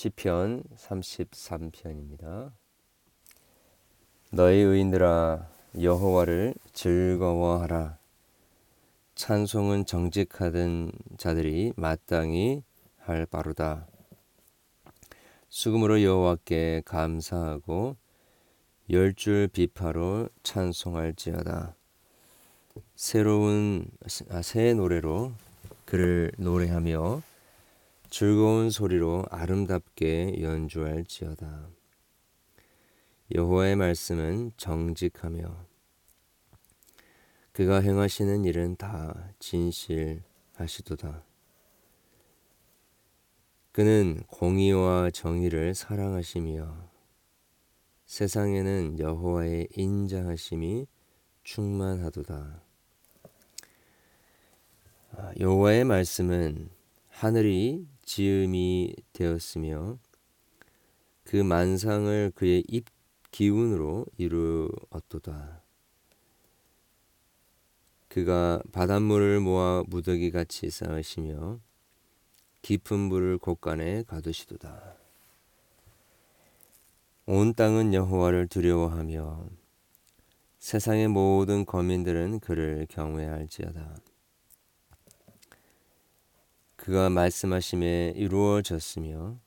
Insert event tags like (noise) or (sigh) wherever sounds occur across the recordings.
시편 33편입니다. 너희 의인들아 여호와를 즐거워하라. 찬송은 정직하던 자들이 마땅히 할 바로다. 수금으로 여호와께 감사하고 열 줄 비파로 찬송할지어다. 새로운 아, 새 노래로 그를 노래하며 즐거운 소리로 아름답게 연주할지어다. 여호와의 말씀은 정직하며 그가 행하시는 일은 다 진실하시도다. 그는 공의와 정의를 사랑하시며 세상에는 여호와의 인자하심이 충만하도다. 아, 여호와의 말씀은 하늘이 지음이 되었으며 그 만상을 그의 입 기운으로 이루었도다. 그가 바닷물을 모아 무더기 같이 쌓으시며 깊은 물을 곳간에 가두시도다. 온 땅은 여호와를 두려워하며 세상의 모든 거민들은 그를 경외할지어다. 그가 말씀하심에 이루어졌으며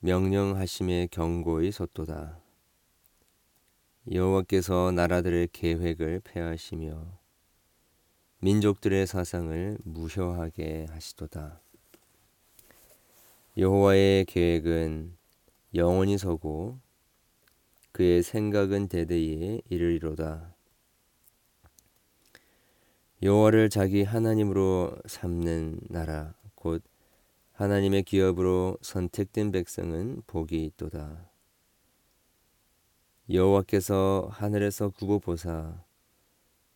명령하심에 경고히 섰도다. 여호와께서 나라들의 계획을 폐하시며 민족들의 사상을 무효하게 하시도다. 여호와의 계획은 영원히 서고 그의 생각은 대대에 이르리로다. 여호와를 자기 하나님으로 삼는 나라 곧 하나님의 기업으로 선택된 백성은 복이 있도다. 여호와께서 하늘에서 구고 보사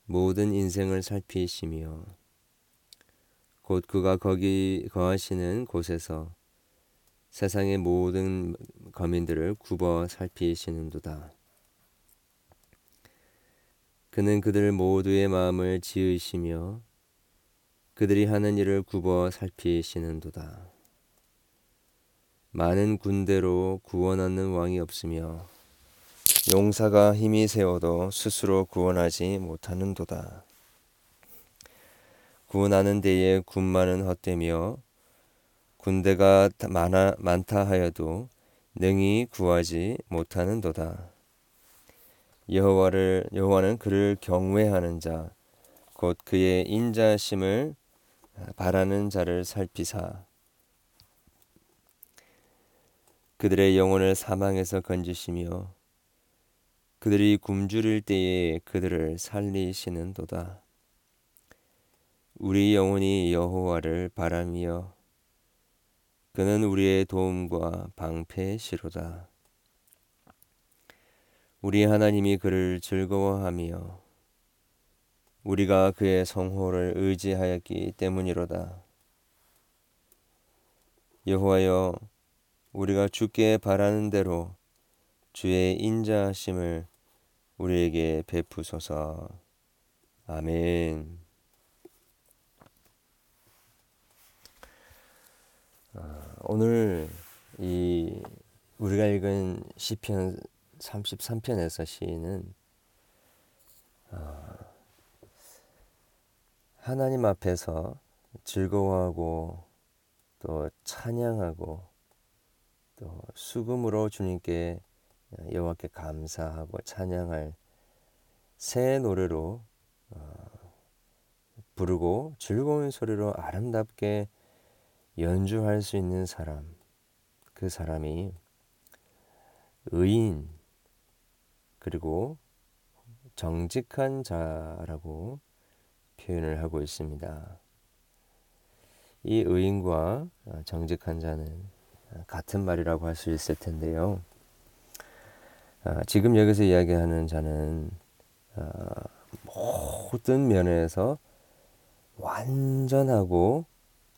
모든 인생을 살피시며 곧 그가 거기 거하시는 곳에서 세상의 모든 거민들을 굽어 살피시는도다. 그는 그들 모두의 마음을 지으시며 그들이 하는 일을 굽어 살피시는도다. 많은 군대로 구원하는 왕이 없으며 용사가 힘이 세워도 스스로 구원하지 못하는도다. 구원하는 데에 군마는 헛되며 군대가 많아 많다 하여도 능히 구하지 못하는도다. 여호와를 여호와는 그를 경외하는 자 곧 그의 인자심을 바라는 자를 살피사 그들의 영혼을 사망에서 건지시며 그들이 굶주릴 때에 그들을 살리시는도다. 우리 영혼이 여호와를 바라며 그는 우리의 도움과 방패시로다. 우리 하나님이 그를 즐거워하며 우리가 그의 성호를 의지하였기 때문이로다. 여호와여 우리가 주께 바라는 대로 주의 인자하심을 우리에게 베푸소서. 아멘. 아, 오늘 이 우리가 읽은 시편 33편에서 시인은 어, 하나님 앞에서 즐거워하고 또 찬양하고 또 수금으로 주님께 여호와께 감사하고 찬양할 새 노래로 어, 부르고 즐거운 소리로 아름답게 연주할 수 있는 사람 그 사람이 의인 그리고 정직한 자라고 표현을 하고 있습니다. 이 의인과 정직한 자는 같은 말이라고 할 수 있을 텐데요. 아, 지금 여기서 이야기하는 자는 아, 모든 면에서 완전하고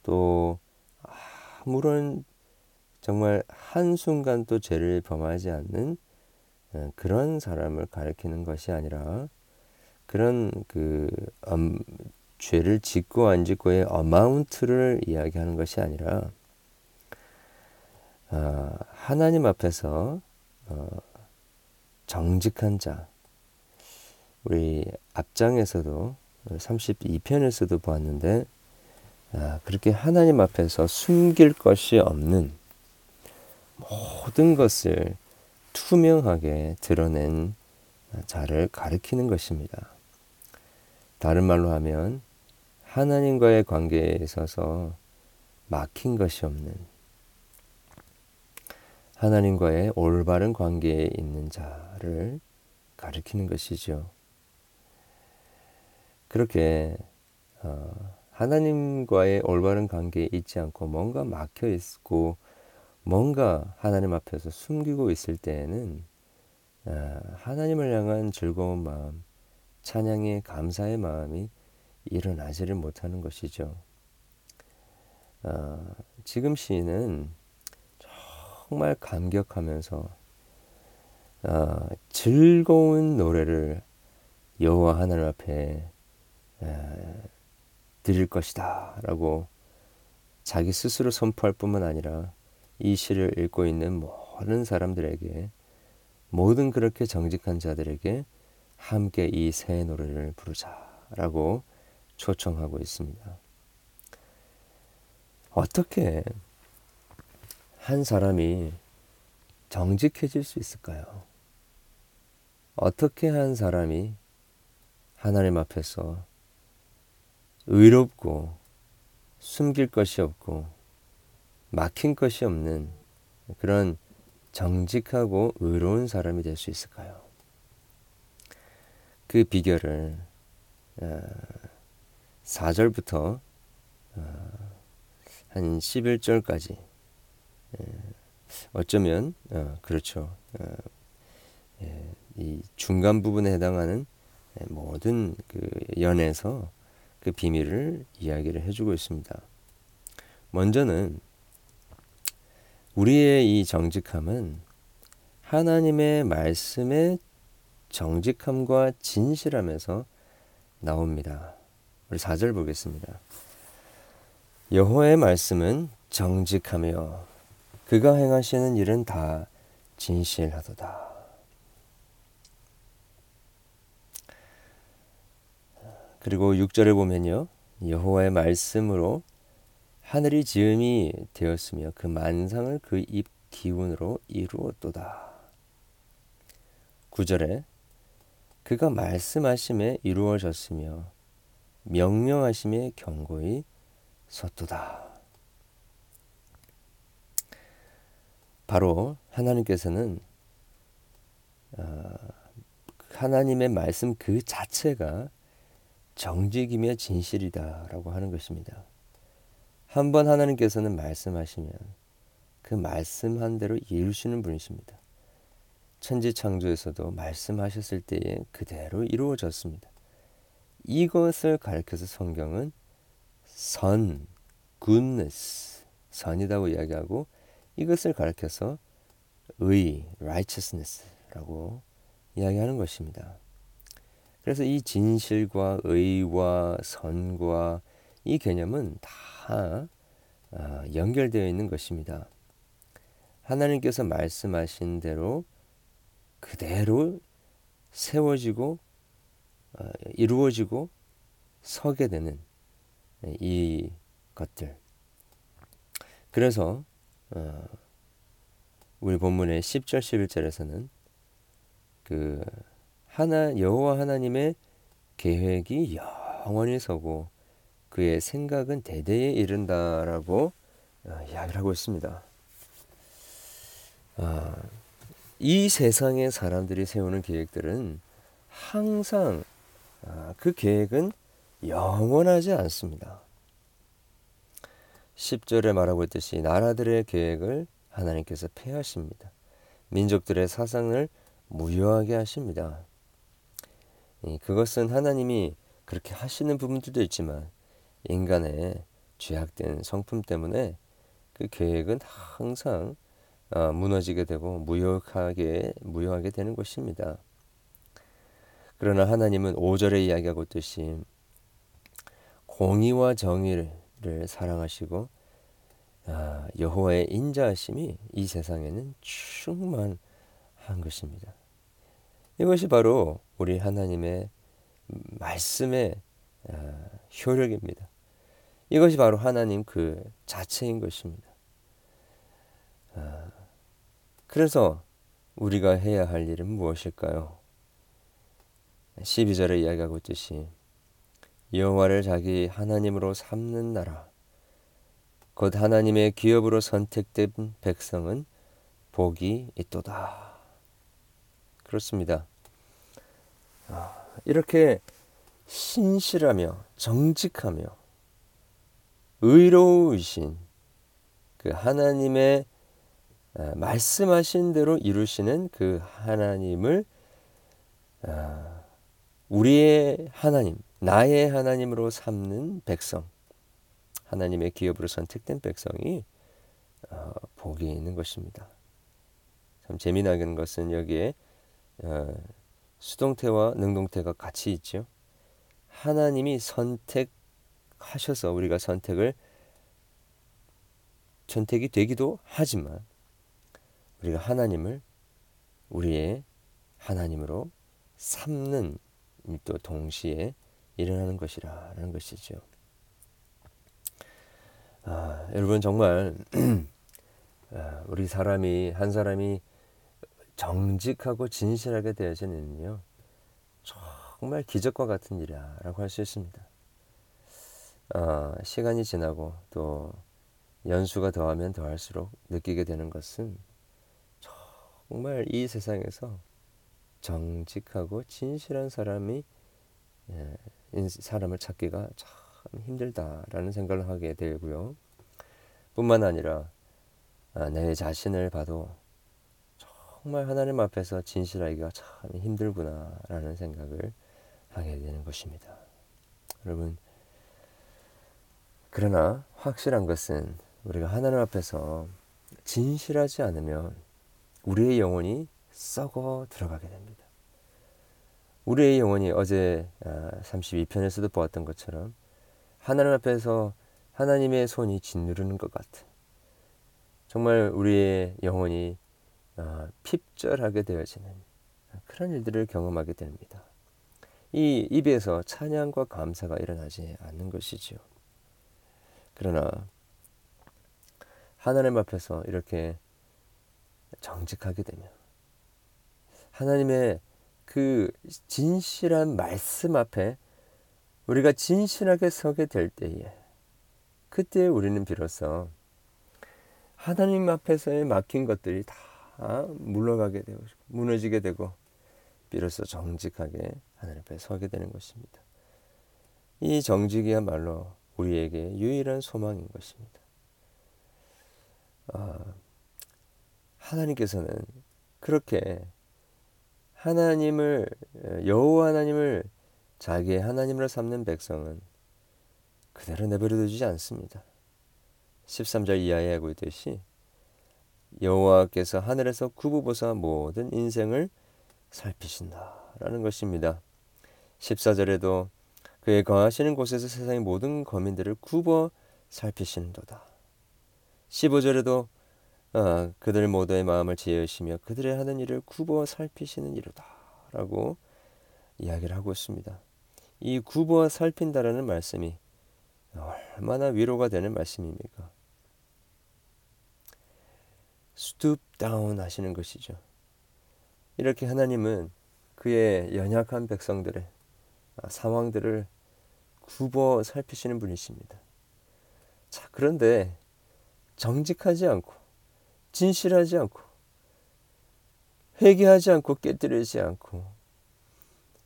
또 아무런 정말 한순간도 죄를 범하지 않는 어, 그런 사람을 가리키는 것이 아니라 그런 그 음, 죄를 짓고 안 짓고의 어마운트를 이야기하는 것이 아니라 어, 하나님 앞에서 어, 정직한 자 우리 앞장에서도 32편에서도 보았는데 아, 그렇게 하나님 앞에서 숨길 것이 없는 모든 것을 투명하게 드러낸 자를 가리키는 것입니다. 다른 말로 하면 하나님과의 관계에 있어서 막힌 것이 없는 하나님과의 올바른 관계에 있는 자를 가리키는 것이죠. 그렇게 어, 하나님과의 올바른 관계에 있지 않고 뭔가 막혀 있고 뭔가 하나님 앞에서 숨기고 있을 때에는 어, 하나님을 향한 즐거운 마음, 찬양의 감사의 마음이 일어나지를 못하는 것이죠. 어, 지금 시인은 정말 감격하면서 어, 즐거운 노래를 여호와 하나님 앞에 에, 드릴 것이다라고 자기 스스로 선포할 뿐만 아니라 이 시를 읽고 있는 모든 사람들에게 모든 그렇게 정직한 자들에게 함께 이 새 노래를 부르자라고 초청하고 있습니다. 어떻게 한 사람이 정직해질 수 있을까요? 어떻게 한 사람이 하나님 앞에서 의롭고 숨길 것이 없고 막힌 것이 없는 그런 정직하고 의로운 사람이 될 수 있을까요? 그 비결을 4절부터 어, 어, 한 11절까지 어쩌면 어, 그렇죠. 예, 이 중간 부분에 해당하는 모든 그 연에서 그 비밀을 이야기를 해주고 있습니다. 먼저는 우리의 이 정직함은 하나님의 말씀의 정직함과 진실함에서 나옵니다. 우리 4절 보겠습니다. 여호와의 말씀은 정직하며 그가 행하시는 일은 다 진실하도다. 그리고 6절에 보면요. 여호와의 말씀으로 하늘이 지음이 되었으며 그 만상을 그 입 기운으로 이루었도다. 9절에 그가 말씀하심에 이루어졌으며 명령하심에 경고히 섰도다. 바로 하나님께서는 어, 하나님의 말씀 그 자체가 정직이며 진실이다라고 하는 것입니다. 한 번 하나님께서는 말씀하시면 그 말씀한 대로 이루시는 분이십니다. 천지 창조에서도 말씀하셨을 때에 그대로 이루어졌습니다. 이것을 가르쳐서 성경은 선, goodness, 선이라고 이야기하고 이것을 가르쳐서 의, righteousness라고 이야기하는 것입니다. 그래서 이 진실과 의와 선과 이 개념은 다 아, 연결되어 있는 것입니다. 하나님께서 말씀하신 대로 그대로 세워지고 어, 이루어지고 서게 되는 이 것들. 그래서 어, 우리 본문의 10절 11절에서는 그 하나 여호와 하나님의 계획이 영원히 서고 그의 생각은 대대에 이른다라고 어, 이야기를 하고 있습니다. 아, 이 세상의 사람들이 세우는 계획들은 항상 아, 그 계획은 영원하지 않습니다. 10절에 말하고 있듯이 나라들의 계획을 하나님께서 폐하십니다. 민족들의 사상을 무효하게 하십니다. 그것은 하나님이 그렇게 하시는 부분들도 있지만 인간의 죄악된 성품 때문에 그 계획은 항상 어, 무너지게 되고 무효하게 무효하게 되는 것입니다. 그러나 하나님은 5절에 이야기하고 있듯이 공의와 정의를 사랑하시고 아, 여호와의 인자하심이 이 세상에는 충만한 것입니다. 이것이 바로 우리 하나님의 말씀의 아, 효력입니다. 이것이 바로 하나님 그 자체인 것입니다. 아, 그래서 우리가 해야 할 일은 무엇일까요? 12절에 이야기하고 있듯이 여호와를 자기 하나님으로 삼는 나라 곧 하나님의 기업으로 선택된 백성은 복이 있도다. 그렇습니다. 아, 이렇게 신실하며 정직하며 의로우신 그 하나님의 아, 말씀하신 대로 이루시는 그 하나님을 아, 우리의 하나님, 나의 하나님으로 삼는 백성, 하나님의 기업으로 선택된 백성이 어, 복이 있는 것입니다. 참 재미나는 것은 여기에 어, 수동태와 능동태가 같이 있죠. 하나님이 선택 하셔서 우리가 선택을 선택이 되기도 하지만 우리가 하나님을 우리의 하나님으로 삼는 또 동시에 일어나는 것이라는 것이죠. 아, 여러분 정말 (clears throat) 아, 우리 사람이 한 사람이 정직하고 진실하게 되어지는요 정말 기적과 같은 일이라고 할 수 있습니다. 아, 시간이 지나고 또 연수가 더하면 더할수록 느끼게 되는 것은 정말 이 세상에서 정직하고 진실한 사람이 예, 사람을 찾기가 참 힘들다라는 생각을 하게 되고요. 뿐만 아니라 아, 내 자신을 봐도 정말 하나님 앞에서 진실하기가 참 힘들구나라는 생각을 하게 되는 것입니다. 여러분, 그러나 확실한 것은 우리가 하나님 앞에서 진실하지 않으면 우리의 영혼이 썩어 들어가게 됩니다. 우리의 영혼이 어제 32편에서도 아, 보았던 것처럼 하나님 앞에서 하나님의 손이 짓누르는 것 같은 정말 우리의 영혼이 아, 핍절하게 되어지는 그런 일들을 경험하게 됩니다. 이 입에서 찬양과 감사가 일어나지 않는 것이죠. 그러나 하나님 앞에서 이렇게 정직하게 되면 하나님의 그 진실한 말씀 앞에 우리가 진실하게 서게 될 때에 그때 우리는 비로소 하나님 앞에서의 막힌 것들이 다 물러가게 되고 무너지게 되고 비로소 정직하게 하나님 앞에 서게 되는 것입니다. 이 정직이야말로 우리에게 유일한 소망인 것입니다. 아, 하나님께서는 그렇게 하나님을 여호와 하나님을 자기의 하나님으로 삼는 백성은 그대로 내버려 두지 않습니다. 13절 이하에 하고 있듯이 여호와께서 하늘에서 구부보사 모든 인생을 살피신다라는 것입니다. 14절에도 그의 거하시는 곳에서 세상의 모든 거민들을 굽어 살피시는도다. 15절에도 어, 그들 모두의 마음을 지으시며 그들의 하는 일을 굽어 살피시는 이로다 라고 이야기를 하고 있습니다. 이 굽어 살핀다라는 말씀이 얼마나 위로가 되는 말씀입니까? 스투 다운 하시는 것이죠. 이렇게 하나님은 그의 연약한 백성들의 상황들을 굽어 살피시는 분이십니다. 자, 그런데 정직하지 않고 진실하지 않고 회개하지 않고 깨뜨리지 않고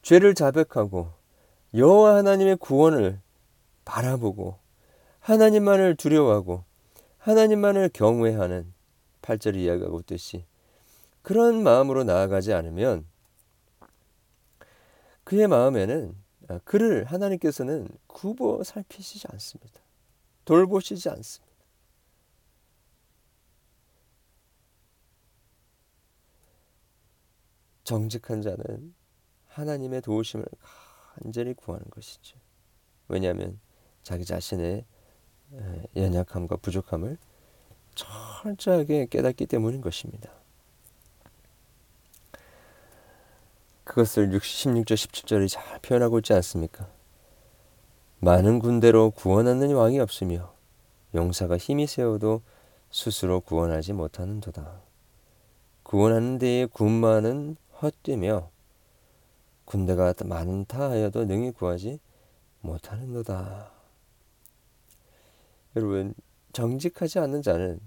죄를 자백하고 여호와 하나님의 구원을 바라보고 하나님만을 두려워하고 하나님만을 경외하는 8절이 이야기하고 있듯이 그런 마음으로 나아가지 않으면 그의 마음에는 아, 그를 하나님께서는 굽어 살피시지 않습니다. 돌보시지 않습니다. 정직한 자는 하나님의 도우심을 간절히 구하는 것이죠. 왜냐하면 자기 자신의 연약함과 부족함을 철저하게 깨닫기 때문인 것입니다. 그것을 16절 17절이 잘 표현하고 있지 않습니까? 많은 군대로 구원하는 왕이 없으며 용사가 힘이 세워도 스스로 구원하지 못하는도다. 구원하는 데에 군마는 헛되며 군대가 많다 하여도 능히 구하지 못하는도다. 여러분 정직하지 않는 자는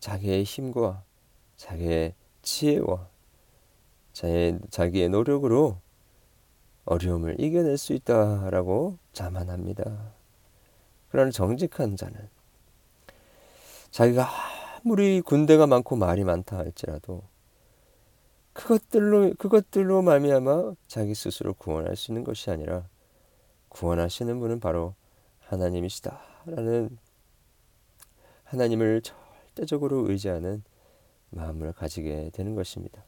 자기의 힘과 자기의 지혜와 자기의, 자기의 노력으로 어려움을 이겨낼 수 있다라고 자만합니다. 그러나 정직한 자는 자기가 아무리 군대가 많고 말이 많다 할지라도 그것들로 그것들로 말미암아 자기 스스로 구원할 수 있는 것이 아니라 구원하시는 분은 바로 하나님이시다라는 하나님을 절대적으로 의지하는 마음을 가지게 되는 것입니다.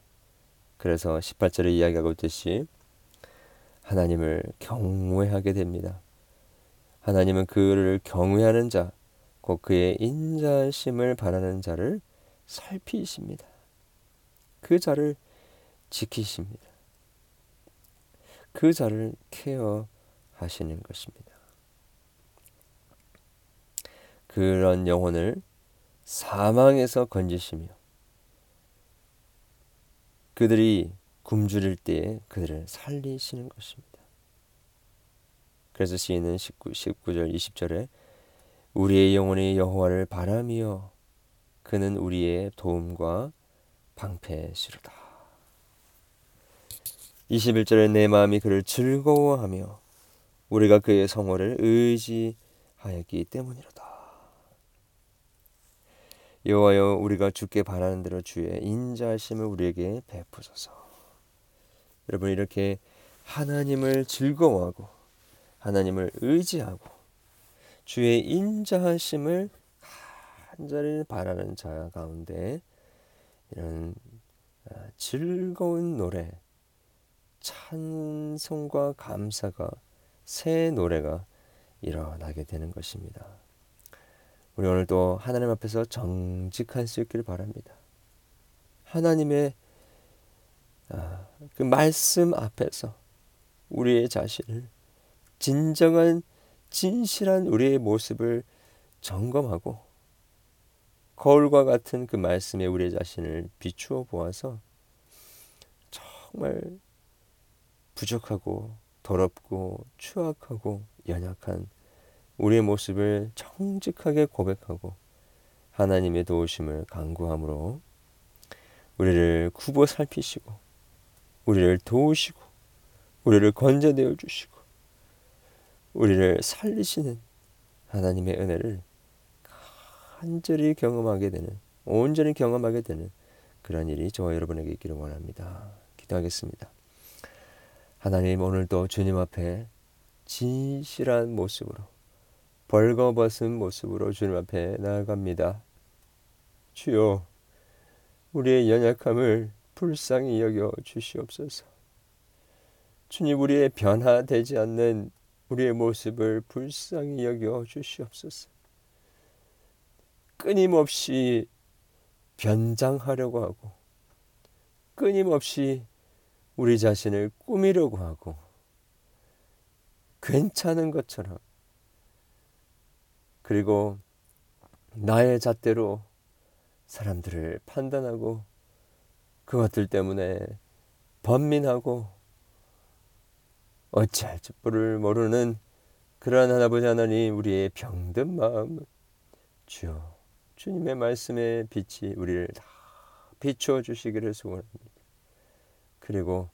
그래서 18절에 이야기하고 있듯이 하나님을 경외하게 됩니다. 하나님은 그를 경외하는 자, 곧 그의 인자심을 바라는 자를 살피십니다. 그 자를 지키십니다. 그 자를 케어하시는 것입니다. 그런 영혼을 사망에서 건지시며 그들이 굶주릴 때에 그들을 살리시는 것입니다. 그래서 시인은 19, 19절 20절에 우리의 영혼이 여호와를 바라며 그는 우리의 도움과 방패시로다. 21절에 내 마음이 그를 즐거워하며 우리가 그의 성호를 의지하였기 때문이로다. 여호와여 우리가 주께 바라는 대로 주의 인자하심을 우리에게 베푸소서. 여러분 이렇게 하나님을 즐거워하고 하나님을 의지하고 주의 인자하심을 간절히 바라는 자 가운데 이런 아, 즐거운 노래, 찬송과 감사가 새 노래가 일어나게 되는 것입니다. 우리 오늘 또 하나님 앞에서 정직할 수 있기를 바랍니다. 하나님의 아, 그 말씀 앞에서 우리의 자신을 진정한 진실한 우리의 모습을 점검하고 거울과 같은 그 말씀에 우리의 자신을 비추어 보아서 정말 부족하고 더럽고 추악하고 연약한 우리의 모습을 정직하게 고백하고 하나님의 도우심을 간구함으로 우리를 굽어 살피시고 우리를 도우시고 우리를 건져내어 주시고 우리를 살리시는 하나님의 은혜를 간절히 경험하게 되는 온전히 경험하게 되는 그런 일이 저와 여러분에게 있기를 원합니다. 기도하겠습니다. 하나님 오늘도 주님 앞에 진실한 모습으로 벌거벗은 모습으로 주님 앞에 나아갑니다. 주여, 우리의 연약함을 불쌍히 여겨 주시옵소서. 주님, 우리의 변화되지 않는 우리의 모습을 불쌍히 여겨 주시옵소서. 끊임없이 변장하려고 하고, 끊임없이 우리 자신을 꾸미려고 하고, 괜찮은 것처럼 그리고 나의 잣대로 사람들을 판단하고 그것들 때문에 번민하고 어찌할 줄을 모르는 그러한 하나버지 하나님 우리의 병든 마음 주여 주님의 말씀의 빛이 우리를 다 비추어 주시기를 소원합니다. 그리고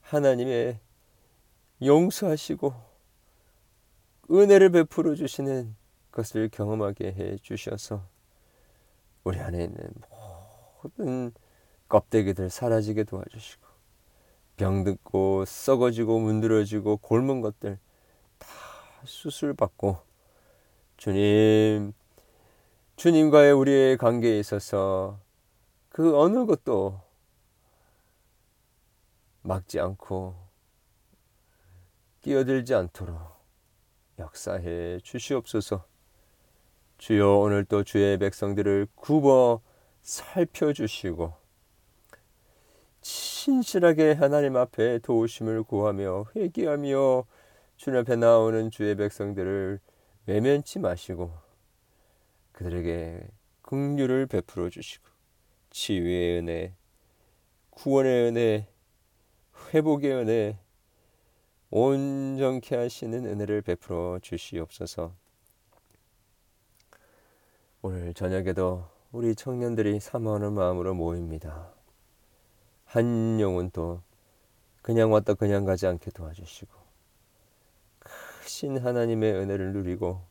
하나님의 용서하시고 은혜를 베풀어 주시는 것을 경험하게 해 주셔서 우리 안에 있는 모든 껍데기들 사라지게 도와주시고 병듣고 썩어지고 문드러지고 골문 것들 다 수술받고 주님 주님과의 우리의 관계에 있어서 그 어느 것도 막지 않고 끼어들지 않도록 역사해 주시옵소서. 주여 오늘 또 주의 백성들을 굽어 살펴주시고 신실하게 하나님 앞에 도우심을 구하며 회개하며 주님 앞에 나오는 주의 백성들을 외면치 마시고 그들에게 긍휼을 베풀어 주시고 치유의 은혜, 구원의 은혜, 회복의 은혜, 온전케 하시는 은혜를 베풀어 주시옵소서. 오늘 저녁에도 우리 청년들이 사모하는 마음으로 모입니다. 한 영혼 또 그냥 왔다 그냥 가지 않게 도와주시고 크신 하나님의 은혜를 누리고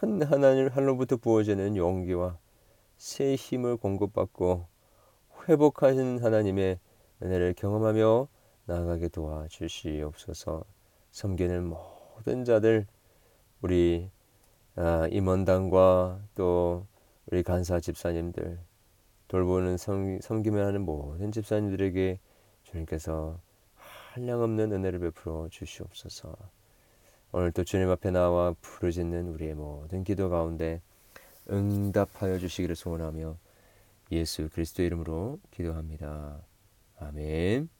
큰 하나님 하늘부터 부어지는 용기와 새 힘을 공급받고 회복하신 하나님의 은혜를 경험하며 나아가게 도와주시옵소서. 섬기는 모든 자들 우리 아, 임원당과 또 우리 간사 집사님들 돌보는 섬, 섬기며 하는 모든 집사님들에게 주님께서 한량없는 은혜를 베풀어 주시옵소서. 오늘 또 주님 앞에 나와 부르짖는 우리의 모든 기도 가운데 응답하여 주시기를 소원하며 예수 그리스도 이름으로 기도합니다. 아멘.